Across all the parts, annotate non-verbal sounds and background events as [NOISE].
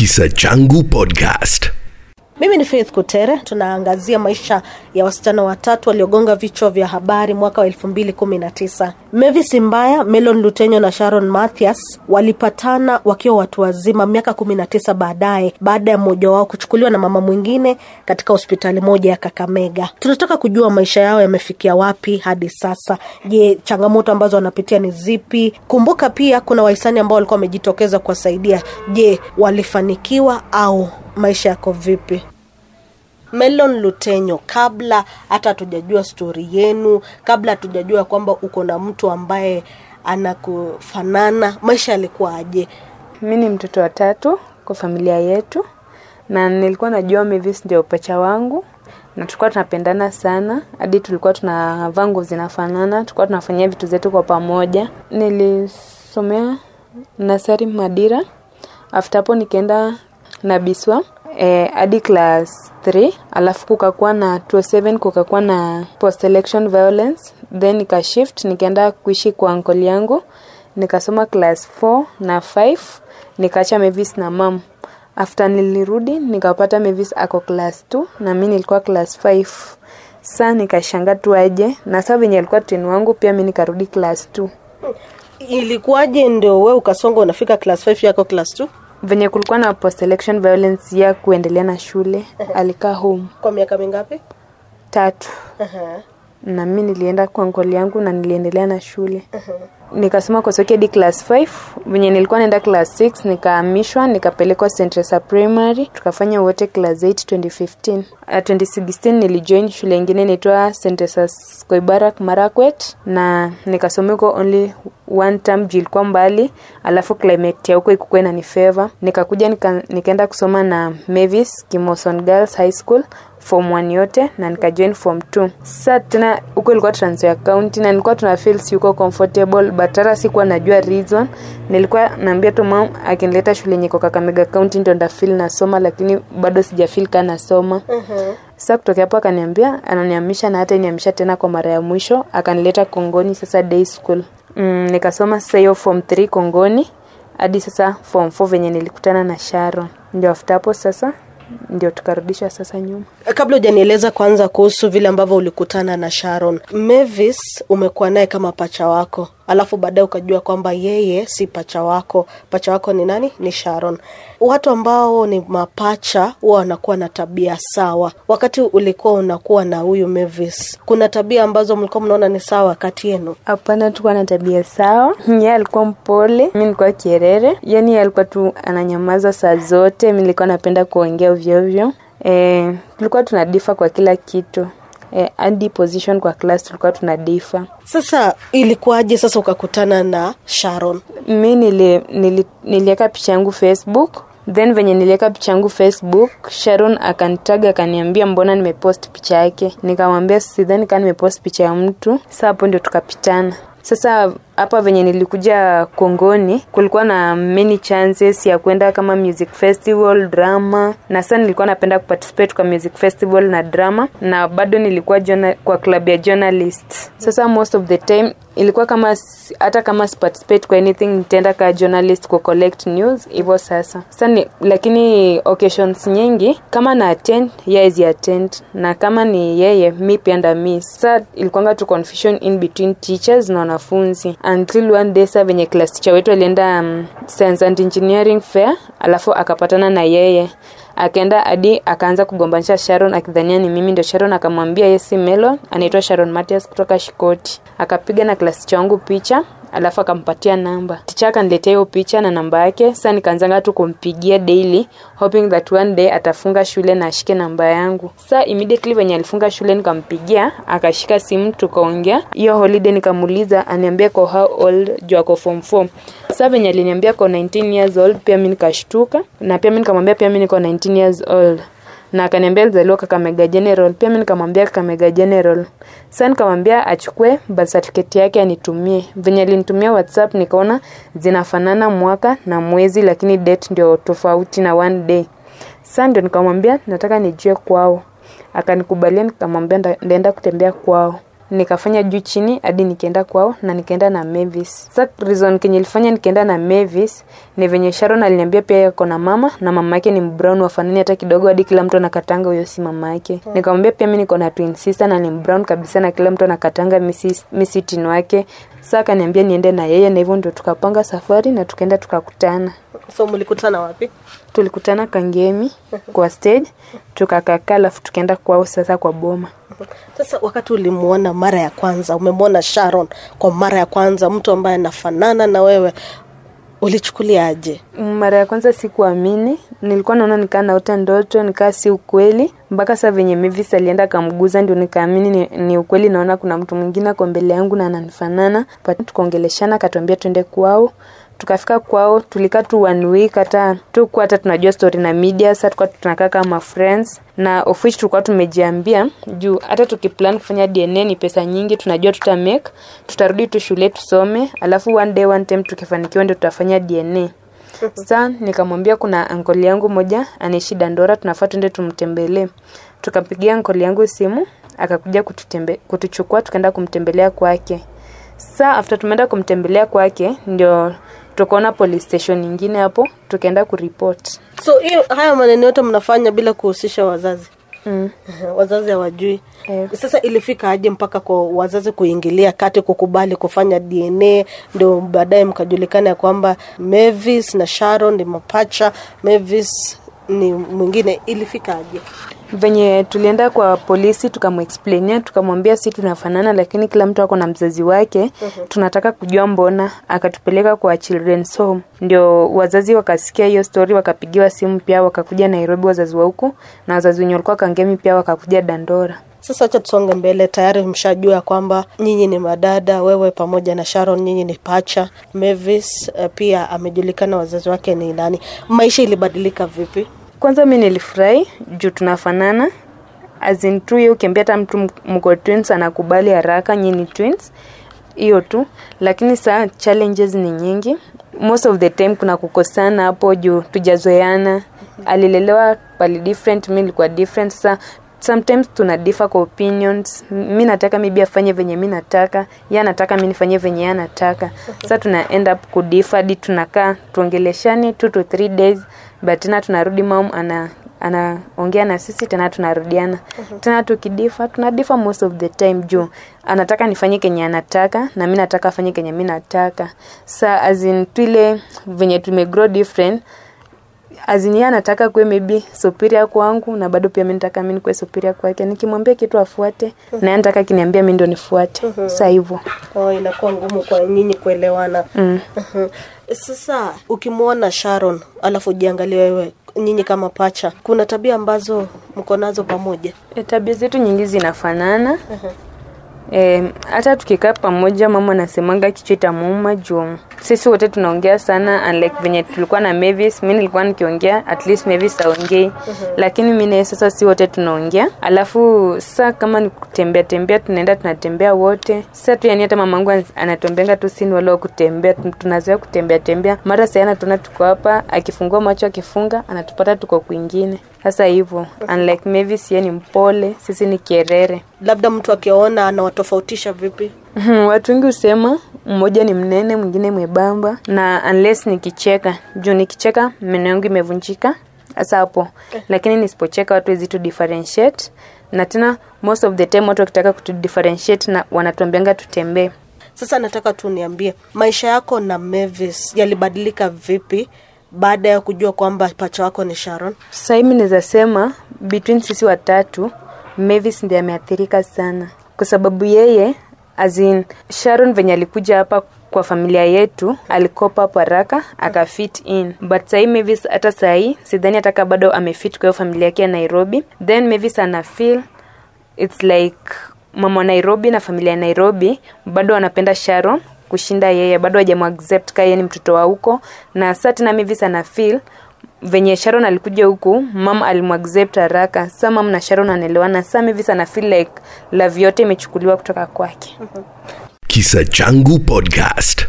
Kisa Changu Podcast. Mimi ni Faith Kutere. Tunaangazia maisha ya wasichana watatu waliogonga vichwa vya habari mwaka wa elfu mbili kumi na tisa. Mavis Simbaya, Melon Lutenyo na Sharon Mathias walipatana wakiwa watu wazima miaka kumi na tisa baadaye baada ya mmoja wao kuchukuliwa na mama mwingine katika hospitali moja ya Kakamega. Tunataka kujua maisha yao yamefikia wapi hadi sasa. Je, changamoto ambazo wanapitia ni zipi? Kumbuka pia kuna wahisani ambao walikuwa wamejitokeza kuwasaidia. Je, walifanikiwa au maisha yako vipi? Melon Lutenyo, kabla hata hatujajua stori yenu, kabla hatujajua kwamba uko na mtu ambaye anakufanana, maisha yalikuwa aje? mi ni mtoto wa tatu kwa familia yetu na nilikuwa najua Mavis ndio pacha wangu na tulikuwa tunapendana sana hadi tulikuwa tunavaa nguo zinafanana tulikuwa tunafanyia vitu zetu kwa pamoja nilisomea nasari madira after hapo nikaenda na biswa eh, hadi class 3 alafu kukakuwa na 27 kukakuwa na post election violence. Then nikashift nikaenda kuishi kwa ankoli yangu. Nikasoma class 4 na 5 nikaacha mevis na mam after nilirudi nikapata mevis ako class 2 na mi nilikuwa class 5 saa nikashanga tu aje na saa venye alikuwa teni wangu pia mi nikarudi class 2 Ilikuwaje ndo we ukasonga unafika class 5 yako class 2 venye kulikuwa na post election violence ya kuendelea na shule alikaa home. Kwa miaka mingapi? tatu. Aha. na mi nilienda kwa ngoli yangu na niliendelea na shule nikasoma kwa soki hadi class 5 venye nilikuwa naenda class 6 nikahamishwa nikapelekwa St. Teresa primary tukafanya wote class 8 2015 uh, 2016 nilijoin shule ingine inaitwa St. Teresa's Koibarak Marakwet na nikasoma huko only one term juu mbali alafu climate ya huko ikukuwa ni feva nikakuja nika, nikaenda kusoma na Mavis Kimoson Girls High School form 1 yote na nikajoin form 2 sasa tena huko ilikuwa transfer account na nilikuwa tuna feel si comfortable but hata sikuwa najua reason. Nilikuwa naambia tu mom akinileta shule yenye Kakamega county ndo nda feel nasoma lakini bado sija feel kana nasoma. Mhm. sasa kutokea hapo akaniambia ananihamisha na hata niamisha tena kwa mara ya mwisho akanileta Kongoni sasa day school. Mm, nikasoma sasa hiyo form 3 Kongoni hadi sasa form 4 venye nilikutana na Sharon. Ndio after hapo sasa ndio tukarudisha sasa nyuma. Kabla hujanieleza kwanza kuhusu vile ambavyo ulikutana na Sharon, Mavis umekuwa naye kama pacha wako, alafu baadaye ukajua kwamba yeye si pacha wako. Pacha wako ni nani? Ni Sharon. Watu ambao ni mapacha huwa wanakuwa na tabia sawa. Wakati ulikuwa unakuwa na huyu Mavis, kuna tabia ambazo mlikuwa mnaona ni sawa kati yenu? hapana tukuwa na tabia sawa [LAUGHS] Yeye alikuwa mpole mi nilikuwa kierere yani yeye alikuwa tu ananyamaza saa zote mi nilikuwa napenda kuongea ovyoovyo e, tulikuwa tuna difa kwa kila kitu e, hadi position kwa class tulikuwa tuna difa Sasa ilikuwaje sasa ukakutana na Sharon? mi nili, nili, niliweka picha yangu facebook then venye niliweka picha yangu facebook sharon akanitaga akaniambia mbona nimepost picha yake? Nikamwambia sidhani kaa nimepost picha ya mtu. Sasa hapo ndio tukapitana. Sasa hapa venye nilikuja kongoni kulikuwa na many chances ya kwenda kama music festival drama. Na sasa nilikuwa napenda kuparticipate kwa music festival na drama. Na bado nilikuwa journal, kwa club ya journalist. Sasa most of the time ilikuwa kama hata kama siparticipate kwa anything nitaenda ka journalist ku collect news. Hivyo sasa. Sasa ni, lakini occasions nyingi kama na attend yeye attend. Na kama ni yeye mi pia nda miss. Sasa ilikuwanga tu confusion in between teachers na wanafunzi until one day sa venye class wetu alienda um, science and engineering fair alafu akapatana na yeye akaenda hadi akaanza kugombanisha sharon akidhania ni mimi ndio sharon. Akamwambia yesi melo anaitwa sharon matias kutoka shikoti. Akapiga na klasi changu picha alafu akampatia namba. Ticha akaniletea hiyo picha na namba yake. Sasa nikaanzanga tu kumpigia daily hoping that one day atafunga shule na ashike namba yangu. Sasa immediately venye alifunga shule nikampigia akashika simu tukaongea. Hiyo holiday nikamuuliza aniambia ko how old? Juu ako form 4 Sasa venye aliniambia ko 19 years old pia mimi nikashtuka. Na pia mimi nikamwambia pia mimi niko 19 years old na akaniambia alizaliwa Kakamega General. Pia mimi nikamwambia Kakamega General. Sasa nikamwambia achukue birth certificate yake anitumie. Venye alinitumia WhatsApp nikaona zinafanana mwaka na mwezi, lakini date ndio tofauti na one day. Sasa ndio nikamwambia nataka nijue kwao. Akanikubalia, nikamwambia ndaenda kutembea kwao. Nikafanya juu chini hadi nikaenda kwao na nikaenda na Mavis. Sa reason kenye ilifanya nikaenda na Mavis ni venye Sharon aliniambia pia yako na mama na mama yake ni brown wafanani hata kidogo hadi kila mtu anakatanga huyo si mama yake. Nikamwambia pia mimi niko na twin sister na ni brown kabisa na kila mtu anakatanga misi tin wake. Sa akaniambia niende na yeye na hivyo ndio tukapanga safari na tukaenda tukakutana. so mlikutana wapi Tulikutana Kangemi kwa stage tukakakaa, alafu tukaenda kwao sasa kwa boma. Sasa wakati ulimwona mara ya kwanza umemwona sharon kwa mara ya kwanza mtu ambaye anafanana na wewe ulichukuliaje? Mara ya kwanza sikuamini. Nilikuwa naona nikaa naota ndoto nikaa si ukweli. Mpaka saa venye Mavis alienda akamguza ndio nikaamini ni, ni ukweli. Naona kuna mtu mwingine ako mbele yangu na ananifanana. Tukaongeleshana akatuambia tuende kwao tukafika kwao tulikaa tu one week hata tukuwa hata tunajua story na media sa tukuwa tunakaa kama friends. Na of which tulikuwa tumejiambia juu hata tukiplan kufanya dna ni pesa nyingi tunajua tuta make tutarudi tu shule tusome alafu one day one time tukifanikiwa ndio tutafanya dna sa nikamwambia kuna ankoli yangu moja anaishi dandora tunafaa tuende tumtembelee. Tukampigia ankoli yangu simu akakuja kututembe, kutuchukua tukaenda kumtembelea kwake. Sa after tumeenda kumtembelea kwake ndio tukaona police station nyingine hapo tukaenda kuripot so hiyo haya maneno yote mnafanya bila kuhusisha wazazi? Mm. wazazi hawajui. Yeah. sasa ilifika aje mpaka kwa wazazi kuingilia kati kukubali kufanya dna ndio baadaye mkajulikana ya kwamba mavis na sharon ni mapacha mavis ni mwingine. Ilifika aje venye tulienda kwa polisi tukamexplainia tukamwambia si tunafanana lakini kila mtu ako na mzazi wake. Tunataka kujua mbona akatupeleka kwa children's home. Ndio wazazi wakasikia hiyo story wakapigiwa simu pia wakakuja nairobi wazazi wa huku na wazazi wenye walikuwa kangemi pia wakakuja dandora. Sasa acha tusonge mbele tayari mshajua kwamba nyinyi ni madada wewe pamoja na sharon nyinyi ni pacha. Mavis eh, pia amejulikana wazazi wake ni nani. Maisha ilibadilika vipi kwanza mi nilifurahi juu tunafanana. Azin tu hiyo ukiambia hata mtu mko twins anakubali haraka nyi ni twins. Hiyo tu. Lakini saa challenges ni nyingi. Most of the time kuna kukosana hapo juu tujazoeana. Alilelewa pali different mi nilikuwa different. Sa sometimes tuna differ kwa opinions. Mi nataka mibi afanye venye mi nataka. Ye anataka mi nifanye venye ye anataka. Sa tuna end up kudifa hadi tunakaa tuongeleshane two to three days but tena tunarudi mam ana anaongea na sisi tena tunarudiana. Tena tukidifa tunadifa most of the time juu. Anataka nifanye kenye anataka na mi nataka afanye kenye mi nataka. Sa azin tuile venye tumegrow different azinia anataka kuwe maybe superior kwangu na bado pia mi nataka mi nikuwe superior kwake. Nikimwambia kitu afuate mm-hmm. naye nataka kiniambia mi ndo nifuate. Sa hivyo. Oh, inakuwa ngumu kwa nyinyi kuelewana. Mm. Sasa ukimwona sharon alafu ujiangalia wewe nyinyi kama pacha kuna tabia ambazo mko nazo pamoja? E, tabia zetu nyingi zinafanana. E, hata tukikaa pamoja mama anasemanga kichwa itamuuma juu. Sisi wote tunaongea sana unlike venye tulikuwa na Mavis mi nilikuwa nikiongea at least Mavis aongei lakini mi naye sasa si wote tunaongea. Alafu sasa kama ni kutembea tembea tunaenda tunatembea wote. Sasa tu yani hata mamangu an- anatuambianga tu sini wala kutembea tunazoea kutembea tembea. Mara sasa anatuona tuko hapa akifungua macho akifunga anatupata tuko kwingine sasa hivyo unlike Mavis yeye ni mpole sisi ni kierere labda mtu akiona anawatofautisha vipi? [LAUGHS] Watu wengi husema mmoja ni mnene mwingine mwebamba, na unless nikicheka juu nikicheka meno yangu imevunjika hasa hapo. Lakini nisipocheka watu wezi tu differentiate na tena most of the time watu wakitaka kutu differentiate na wanatuambianga tutembee. Sasa nataka tu niambie maisha yako na mavis yalibadilika vipi baada ya kujua kwamba pacha wako ni sharon? Sasa sema between sisi watatu Mavis ndiye ameathirika sana. Kwa sababu yeye as in, Sharon venye alikuja hapa kwa familia yetu alikopa hapo haraka akafit in. But sahii Mavis hata sahii sidhani ataka bado amefit kwa hiyo familia yake ya Nairobi. Then Mavis ana feel it's like mama wa Nairobi na familia ya Nairobi bado wanapenda Sharon kushinda yeye. Bado hajamuaccept ka yeye ni mtoto wa huko. Na saa tena Mavis na feel venye Sharon alikuja huku mam alimuaccept haraka. Sa mam na Sharon anaelewana sa Mavis na feel like love yote imechukuliwa kutoka kwake. Kisa Changu Podcast.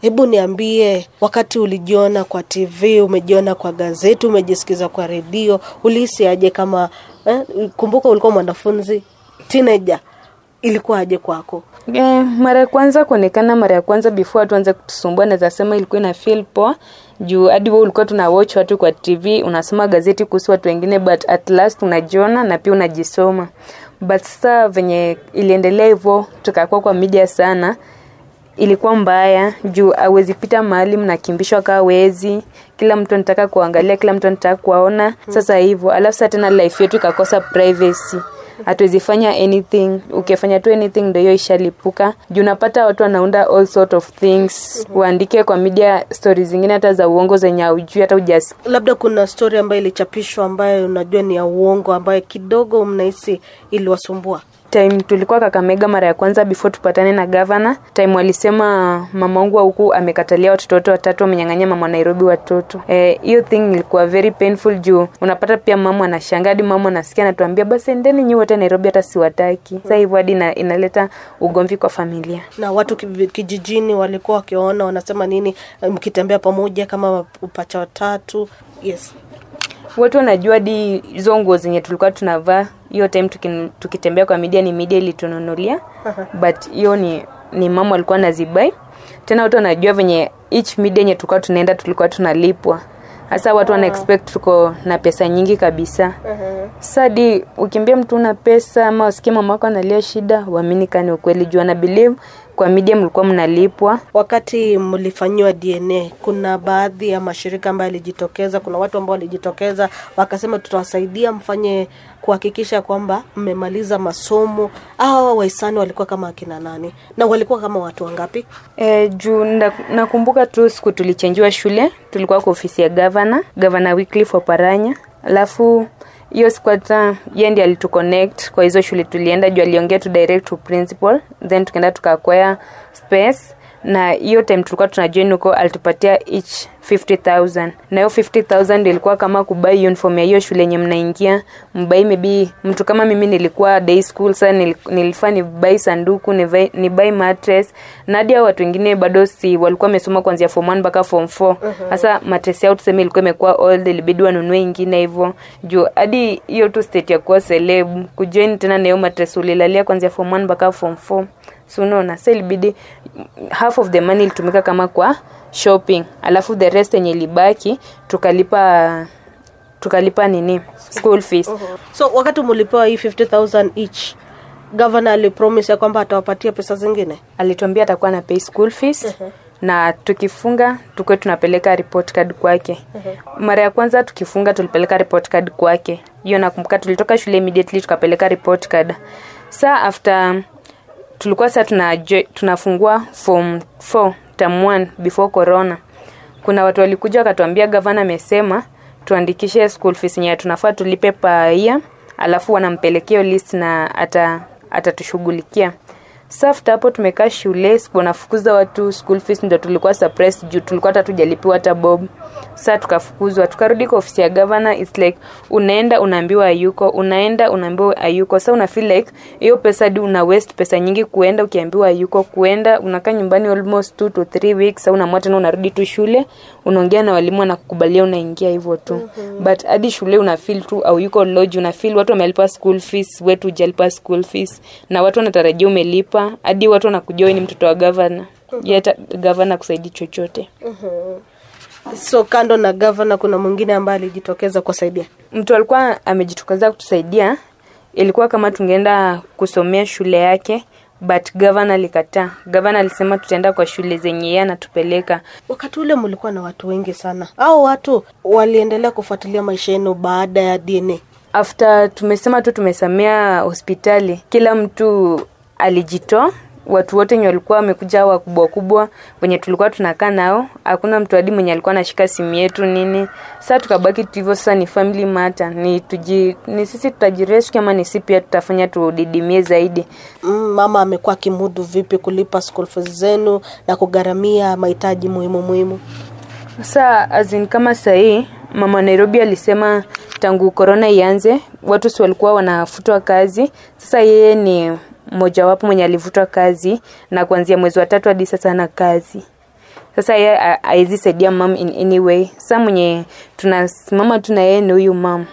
hebu niambie wakati ulijiona kwa tv umejiona kwa gazeti umejisikiza kwa redio ulihisi aje kama eh, kumbuka ulikuwa mwanafunzi teenager ilikuwa aje kwako? Eh, mara ya kwanza kuonekana mara ya kwanza before tuanze kutusumbua naweza ilikuwa ina feel poa. Juu hadi ulikuwa tuna watch watu kwa tv unasoma gazeti kuhusu watu wengine but at last unajiona na pia unajisoma. But sasa venye iliendelea hivyo tukakuwa kwa media sana ilikuwa mbaya. Juu awezi pita mahali mnakimbishwa kaa wezi kila mtu anataka kuangalia kila mtu anataka kuwaona. Sasa hivyo alafu sasa tena life yetu ikakosa privacy hatuwezi fanya anything. Ukifanya tu anything ndo hiyo ishalipuka. Juu unapata watu wanaunda all sort of things. Waandike kwa media stories zingine hata za uongo zenye aujui hata ujasi labda kuna story ambayo ilichapishwa ambayo unajua ni ya uongo ambayo kidogo mnahisi iliwasumbua time tulikuwa kakamega mara ya kwanza before tupatane na gavana time walisema mama wangu huku amekatalia watoto wote watatu wamenyang'anya mama nairobi watoto. Eh, hiyo thing ilikuwa very painful juu unapata pia mama anashangaa hadi mama anasikia anatuambia basi endeni nyi wote nairobi hata siwataki. Sa hivyo hadi inaleta ugomvi kwa familia. Na watu kijijini walikuwa wakiona wanasema nini eh, mkitembea pamoja kama upacha watatu. Yes. Watu wanajua hadi hizo nguo zenye tulikuwa tunavaa hiyo time tuki, tukitembea kwa media ni media ilitununulia. But hiyo ni ni mama alikuwa nazibai tena watu wanajua venye each media yenye tulikuwa tunaenda tulikuwa tunalipwa. Hasa watu wana expect tuko na pesa nyingi kabisa. Sadi ukimbia mtu una pesa ama usikie mama wako analia shida uamini kani ukweli juu ana believe kwa media mlikuwa mnalipwa? Wakati mlifanyiwa dna kuna baadhi ya mashirika ambayo yalijitokeza kuna watu ambao walijitokeza wakasema tutawasaidia mfanye kuhakikisha kwamba mmemaliza masomo. Awa wahisani walikuwa kama akina nani? Na walikuwa kama watu wangapi? E, juu nakumbuka tu siku tulichenjiwa shule tulikuwa kwa ofisi ya gavana gavana Wycliffe Oparanya. Alafu hiyo siku hata ye ndi alituconnect. Kwa hizo shule tulienda juu aliongea tu direct to principal. Then tukaenda tukakwea space na hiyo time tulikuwa tunajoin huko alitupatia each 50000 na hiyo 50000 ndio ilikuwa kama kubai uniform ya hiyo shule yenye mnaingia mbai maybe mtu kama mimi nilikuwa day school sasa nil, nilifaa ni bai sanduku ni, vai, ni mattress. Na hadi hao watu wengine bado si walikuwa wamesoma kuanzia form 1 mpaka form 4 sasa mattress yao tuseme ilikuwa imekuwa old ilibidi wanunue ingine hivyo. Juu hadi hiyo tu state ya kuwa celeb kujoin tena na hiyo mattress ulilalia kuanzia form 1 mpaka form 4 so unaona sa ilibidi half of the money ilitumika kama kwa shopping. Alafu the rest yenye ilibaki tukalipa tukalipa nini? School fees. So wakati mulipewa hii 50000 each governor alipromise ya kwamba atawapatia pesa zingine? Alituambia atakuwa na pay school fees na tukifunga tukuwe tunapeleka report card kwake. Mara ya kwanza tukifunga tulipeleka report card kwake. Hiyo nakumbuka tulitoka shule immediately tukapeleka report card. Saa after tulikuwa saa tuna, tunafungua form 4 term 1 before corona. Kuna watu walikuja wakatuambia gavana amesema tuandikishe school fees yenye tunafaa tulipe paia alafu wanampelekea list na ata atatushughulikia sa after hapo tumekaa shule wanafukuza watu school fees ndo tulikuwa suppressed juu tulikuwa hata tujalipiwa hata bob. Saa tukafukuzwa tukarudi kwa ofisi ya governor its like unaenda unaambiwa ayuko unaenda unaambiwa ayuko sa una feel like hiyo pesa di una waste pesa nyingi kuenda ukiambiwa ayuko kuenda unakaa nyumbani almost two to three weeks au unamua tena unarudi tu shule unaongea na walimu wanakukubalia unaingia hivyo tu. Mm-hmm. but hadi shule unafil tu au yuko lodge unafil watu wamelipa school fees wetu hujalipa school fees na watu wanatarajia umelipa hadi watu wanakujua ni mtoto wa gavana hata gavana kusaidi chochote. So kando na gavana kuna mwingine ambaye alijitokeza kusaidia mtu alikuwa amejitokeza kutusaidia. Ilikuwa kama tungeenda kusomea shule yake but gavana alikataa. Gavana alisema tutaenda kwa shule zenye yeye anatupeleka. Wakati ule mlikuwa na watu wengi sana. Au watu waliendelea kufuatilia maisha yenu baada ya dna after tumesema tu tumesamea hospitali kila mtu alijitoa. Watu wote wenye walikuwa wamekuja wakubwa kubwa wenye tulikuwa tunakaa nao hakuna mtu hadi mwenye alikuwa anashika simu yetu nini. Saa tukabaki tuhivyo sasa ni family matter. Ni tuji ni sisi tutajireski ama ni si pia tutafanya tudidimie zaidi. Mm, mama amekuwa akimudu vipi kulipa school fees zenu na kugharamia mahitaji muhimu muhimu? Saa azin kama sahii mama nairobi alisema tangu korona ianze watu si walikuwa wanafutwa kazi. Sasa yeye ni mmojawapo mwenye alivutwa kazi na kuanzia mwezi wa tatu hadi sasa ana kazi. Sasa yeye aezi saidia mam in any way. Sa mwenye tunasimama tu na yeye ni huyu mam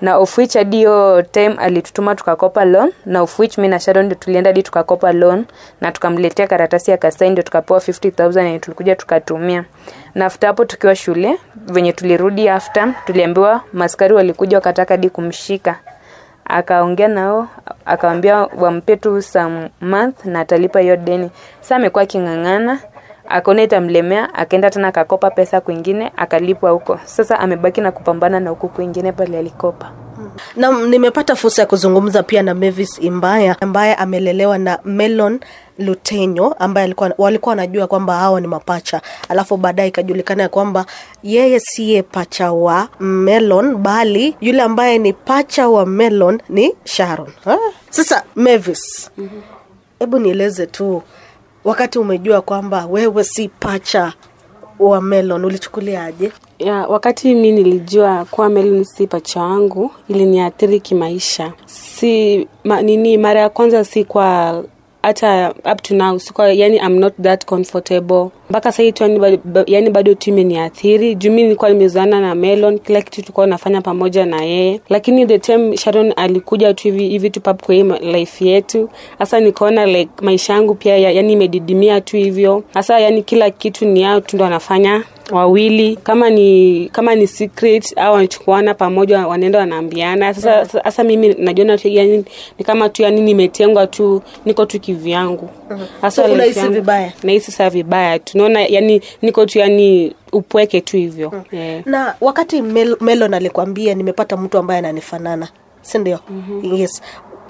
na of which hadi hiyo time alitutuma tukakopa loan na of which mi na sharon ndio tulienda hadi tukakopa loan na tukamletea karatasi ya kasai ndio tukapewa 50000 yenye tulikuja tukatumia. Na after hapo tukiwa shule venye tulirudi after tuliambiwa maskari walikuja wakataka hadi kumshika akaongea nao akawambia wampe tu some month na atalipa hiyo deni. Sa amekuwa aking'ang'ana akaona itamlemea akaenda tena akakopa pesa kwingine akalipwa huko. Sasa amebaki na kupambana na huku kwingine pale alikopa na nimepata fursa ya kuzungumza pia na Mavis Imbaya ambaye amelelewa na Melon Lutenyo ambaye alikuwa walikuwa wanajua kwamba hawa ni mapacha, alafu baadaye ikajulikana ya kwamba yeye siye pacha wa Melon bali yule ambaye ni pacha wa Melon ni Sharon. Ha? Sasa Mavis, hebu nieleze tu, wakati umejua kwamba wewe si pacha wa Melon ulichukuliaje? Yeah, wakati mi nilijua kuwa Melon si pacha wangu iliniathiri kimaisha si ma, nini mara ya kwanza si kwa hata up to now siko, yani I'm not that comfortable. Mpaka sahii tu yani bado, yani bado tu imeniathiri. Juu mi nilikuwa nimezoana na Melon kila kitu tulikuwa nafanya pamoja na yeye. Lakini the time Sharon alikuja tu hivi hivi tu pap kwa life yetu hasa nikaona like maisha yangu pia ya, yani imedidimia tu hivyo. Hasa yani kila kitu ni yao tu ndo wanafanya wawili. Kama ni kama ni secret au wanachukuana pamoja wanaenda wanaambiana. Sasa sasa mimi najiona tu yani ni kama tu yani nimetengwa tu niko tu kivyangu. Sasa So, life unahisi vibaya? nahisi saa vibaya. Tunaona yani niko tu yani upweke tu hivyo. Yeah. na wakati Mel- melon alikwambia nimepata mtu ambaye ananifanana. Si ndio? Mm-hmm. yes.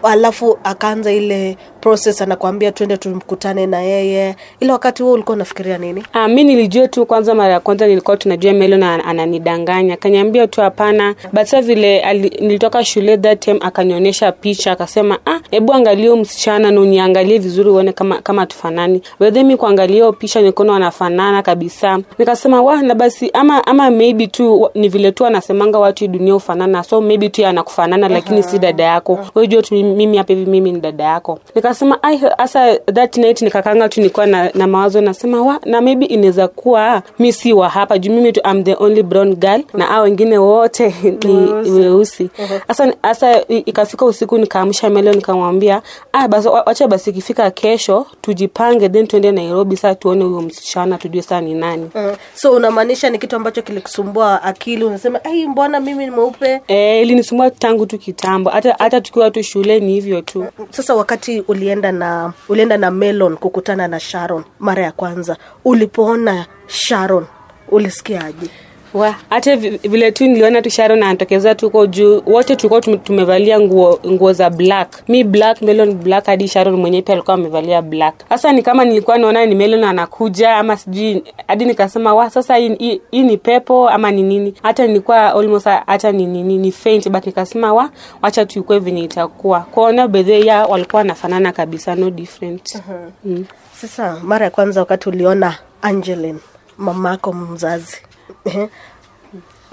Alafu akaanza ile process anakwambia twende tumkutane na yeye. Ila wakati huo ulikuwa unafikiria nini? Ah, mi nilijua tu kwanza mara ya kwanza nilikuwa tunajua Melo na ananidanganya. Akaniambia tu hapana but sasa vile ali, nilitoka shule that time akanionyesha picha akasema ah hebu angalia msichana na uniangalie vizuri uone kama kama tufanani wedhe mi kuangalia picha nikono wanafanana kabisa. Nikasema wa na basi ama ama maybe tu ni vile tu anasemanga watu dunia ufanana so maybe tu anakufanana lakini si dada yako. Wewe jua tu mimi hapa hivi mimi ni dada yako nikasema hasa that night nikakanga tu nilikuwa na, na mawazo nasema wa na maybe inaweza kuwa mi si wa hapa juu mimi tu am the only brown girl. Na a wengine wote [LAUGHS] ni weusi. hasa hasa ikafika usiku nikaamsha Melo nikamwambia ah basi wacha basi ikifika kesho tujipange then tuende Nairobi saa tuone huyo msichana tujue saa ni nani. Uh, so unamaanisha ni kitu ambacho kilikusumbua akili unasema hey, mbona mimi ni mweupe? Eh, ilinisumbua tangu tu kitambo. Hata hata tukiwa tu shuleni hivyo tu. Sasa wakati ulienda na ulienda na melon kukutana na sharon mara ya kwanza. Ulipoona sharon ulisikiaje wa. Hata vi- vile tu niliona tu Sharon anatokeza tuko juu wote tulikuwa tumevalia nguo nguo za black. Mi black melon black hadi Sharon mwenyewe pia alikuwa amevalia black. Sasa ni kama nilikuwa naona ni melon anakuja ama sijui hadi nikasema wa sasa hii, ni pepo ama ni nini? Hata nilikuwa almost hata ni nini ni faint but nikasema wa wacha tuikue venye itakuwa. Kuona bedhe ya walikuwa wanafanana kabisa no different. Mm. sasa mara ya kwanza wakati uliona angelin mamako mzazi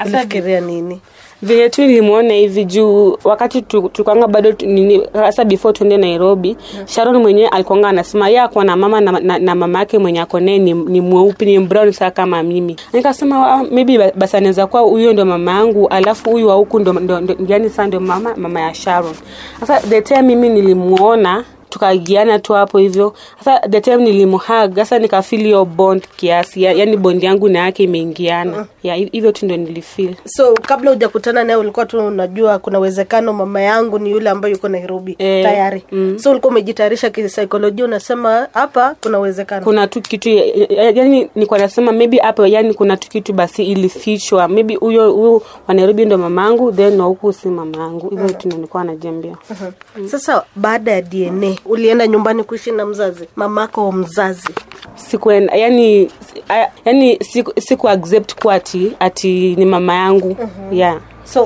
ulifikiria nini? Vile tu nilimwona hivi juu wakati tu- tukwanga bado tu- nini hasa before tuende nairobi sharon mwenyewe alikuanga anasema ye akuwa na mama na, na, na mama yake mwenye akonee ni, ni mweupe ni brown saa kama mimi. Nikasema ah, maybe basi anaweza kuwa huyo ndo mama yangu alafu huyu wa huku ndo, ndo, ndo, yani saa ndo mama mama ya sharon. Sasa the time mimi nilimwona tukaigiana tu hapo hivyo. Sasa the time nilimhag sasa nikafil hiyo bond kiasi ya, yani bond yangu na yake imeingiana. Ya hivyo tu ndo nilifil so kabla hujakutana naye ulikuwa tu unajua kuna uwezekano mama yangu ni yule ambaye yuko nairobi Eh, tayari. mm. so ulikuwa umejitayarisha kisaikolojia unasema hapa kuna uwezekano. Kuna tu kitu yani nikuwa nasema maybe hapa yani kuna tu kitu basi ilifichwa. Maybe huyo huyo wa nairobi ndo mamangu then wa huku si mamangu hivyo tu ndo nilikuwa najiambia. Sasa baada ya dna ulienda nyumbani kuishi na mzazi mamako mzazi? Sikuenda yani yani siku, siku accept kuwa ati ati ni mama yangu. Yeah. So,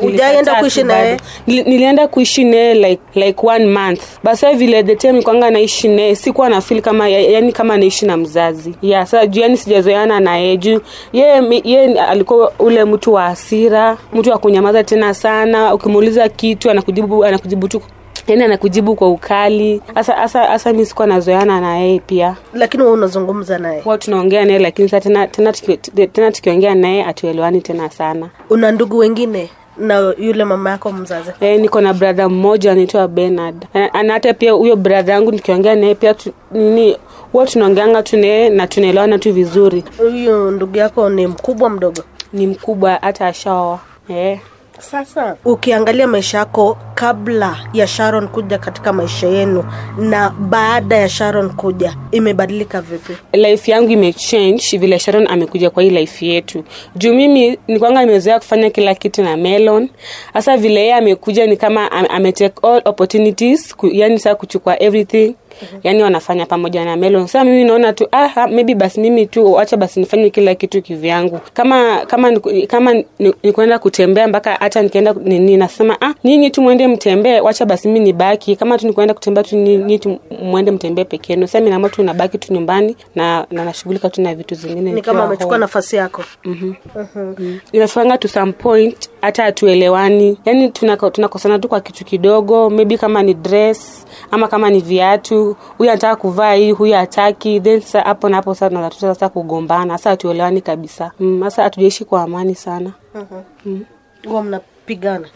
kuishi naye? nilienda kuishi naye like like one month. Basa vile the time kwanga naishi naye sikuwa na feel kama ya- yani kama naishi na mzazi. Yeah sasa juu yani sijazoeana naye juu. Yeye ye, alikuwa ule mtu wa hasira mtu wa kunyamaza tena sana. Ukimuuliza kitu anakujibu anakujibu tu yani anakujibu kwa ukali hasa hasa hasa mi sikuwa nazoeana na yeye pia lakini wewe unazungumza naye huwa tunaongea naye lakini sasa tena tena tuki- tena tukiongea naye atuelewani tena sana una ndugu wengine na yule mama yako mzazi E, niko na brother mmoja anaitwa Bernard. Na na hata pia huyo brother yangu nikiongea naye pia tu, nini huwa tunaongeanga tu naye na tunaelewana tu vizuri. huyu ndugu yako ni mkubwa mdogo Ni mkubwa hata ashaoa. Eh. Sasa ukiangalia maisha yako kabla ya sharon kuja katika maisha yenu na baada ya sharon kuja imebadilika vipi? Life yangu imechange vile sharon amekuja kwa hii life yetu. Juu mimi nikwanga nimezoea kufanya kila kitu na melon. Hasa vile yeye amekuja ni kama am- ametake all opportunities yani saa kuchukua everything yani wanafanya pamoja na melon. Sasa mimi naona tu ah, maybe basi mimi tu wacha basi nifanye kila kitu kivyangu. Kama kama kama ni- ni kutembea mpaka hata nikienda nini nasema ah nyinyi tu mwende mtembee wacha basi mimi nibaki. Kama tu nikwenda kutembea tu nyinyi tu mwende mtembee peke yenu. Sasa mimi naamua tu nabaki tu nyumbani na na nashughulika tu na vitu zingine ni kama amechukua nafasi yako. Inafanga to some point hata hatuelewani. Yani tunakosana tunakosana tu kwa kitu kidogo maybe kama ni dress ama kama ni viatu huyu anataka kuvaa hii huyu hataki. Then sasa hapo na hapo sasa tunatatuta sasa kugombana. Sasa hatuelewani kabisa. Mm, sasa hatujaishi kwa amani sana. Huwa mnapigana.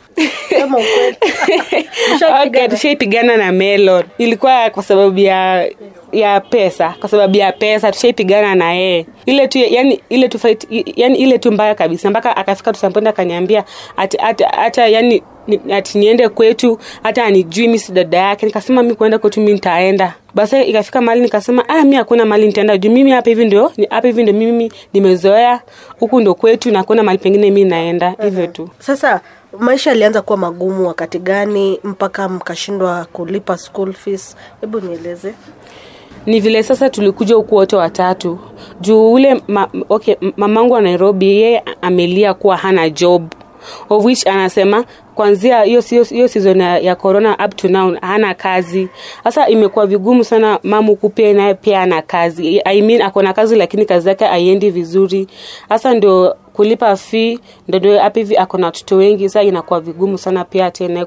Kama ukweli. [LAUGHS] Okay, tushaipigana na melon. Ilikuwa kwa sababu ya ya pesa kwa sababu ya pesa tushaipigana na yeye. Ile tu yani ile tu fight, yani ile tu mbaya kabisa. Mpaka akafika tusampenda akaniambia hata yani ni- ati niende kwetu hata anijui mi dada yake. Nikasema mi kuenda kwetu mi nitaenda. Basi ikafika mali nikasema ah mi hakuna mali nitaenda. Juu mimi hapa hivi ndio hapa hivi ndio mimi nimezoea. Huku ndo kwetu na kuna mali pengine mi naenda. Hivyo tu. Sasa maisha yalianza kuwa magumu wakati gani? Mpaka mkashindwa kulipa school fees? Hebu nieleze ni vile sasa tulikuja huku wote watatu. Juu ule ma, okay, mamangu wa nairobi yeye amelia kuwa hana job. Of which anasema kwanzia hiyo season ya, corona up to now hana kazi. Sasa imekuwa vigumu sana mamu kupia naye pia ana kazi. I mean ako na kazi lakini kazi yake aiendi vizuri. Sasa ndio kulipa fee ndio hapa hivi ako na watoto wengi. Sasa inakuwa vigumu sana pia tena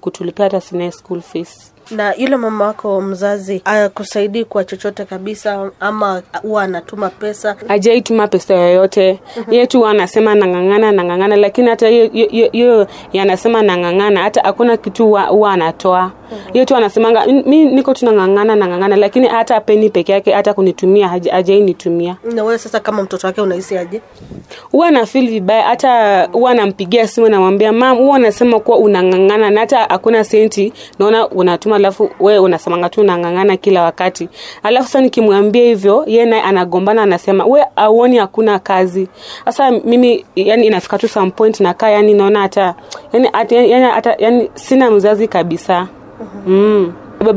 kutulipia hata sinae school fees na yule mama wako mzazi akusaidii kwa chochote kabisa ama huwa anatuma pesa hajaituma pesa yoyote ye tu anasema nang'ang'ana nang'ang'ana lakini hata hiyo- yanasema nang'ang'ana hata hakuna kitu huwa anatoa hiyo tu anasemanga "Mi- niko tu nang'ang'ana nang'ang'ana lakini hata peni peke yake hata kunitumia haja- nitumia. na wewe sasa kama mtoto wake unahisi aje? Huwa na feel vibaya hata huwa nampigia simu namwambia mam huwa unasema kuwa unang'ang'ana na hata hakuna senti naona unatuma alafu we unasemanga tu unang'ang'ana kila wakati. Alafu sasa nikimwambia hivyo ye naye anagombana anasema we auoni hakuna kazi. Sasa mimi yani inafika tu some point nakaa yani naona hata yani, hata, yani, hata yani sina mzazi kabisa mm.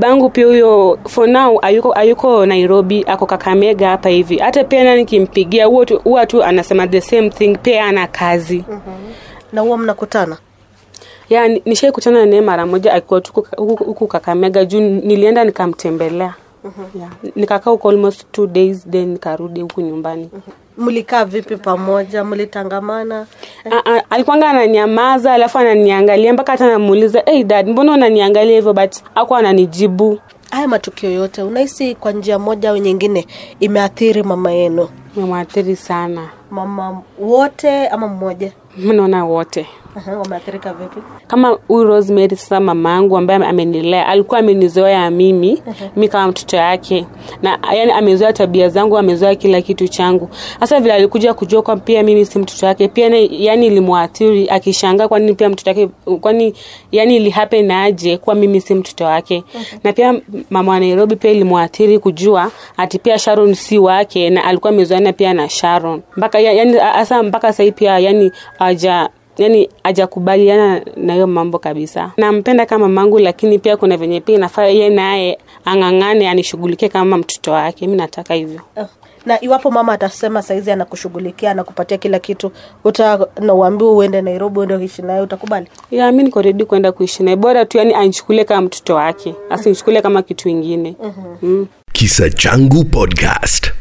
Yangu pia huyo for now ayuko, ayuko nairobi ako kakamega hapa hivi. Hata pia na nikimpigia huwa tu, anasema the same thing pia ana kazi. Na huwa mnakutana? Ya nishaikutana nishaikutana naye mara moja akiwa tu huku- kakamega juu nilienda nikamtembelea. Yeah. nikakaa huko almost two days then nikarudi huku nyumbani mlikaa vipi pamoja? Mlitangamana? Ah, ah, ananyamaza alafu ananiangalia mpaka hata namuuliza hey dad mbona unaniangalia hivyo? But aku ananijibu. Haya matukio yote unahisi kwa njia moja au nyingine imeathiri mama yenu? Memwathiri sana. Mama wote ama mmoja? Mnaona wote wameathirika vipi? Kama huyu rosemary sasa mama yangu ambaye amenilea alikuwa amenizoea mimi mi kama mtoto yake. Na yani amezoea tabia zangu amezoea kila kitu changu. Hasa vile alikuja kujua kwa pia mimi si mtoto yake pia na, yani ilimwathiri akishangaa kwani pia mtoto yake kwani yani ilihappen aje kuwa mimi si mtoto wake. Na pia mama wa nairobi pia ilimwathiri kujua ati pia sharon si wake na alikuwa amezoeana pia na sharon. Mpaka yani hasa mpaka sahii pia yani aja yani hajakubaliana na hiyo mambo kabisa. Nampenda kama mangu lakini pia kuna venye pia inafaa ye naye ang'ang'ane anishughulikie kama mtoto wake. Mi nataka hivyo. Ah, na iwapo mama atasema saizi anakushughulikia anakupatia kila kitu uta na uambiwa uende nairobi uende uishi naye utakubali? Ya mi niko redi kwenda kuishi naye. Bora tu yani anichukulie kama mtoto wake. Asinichukulie kama kitu ingine. Mm. Kisa Changu Podcast.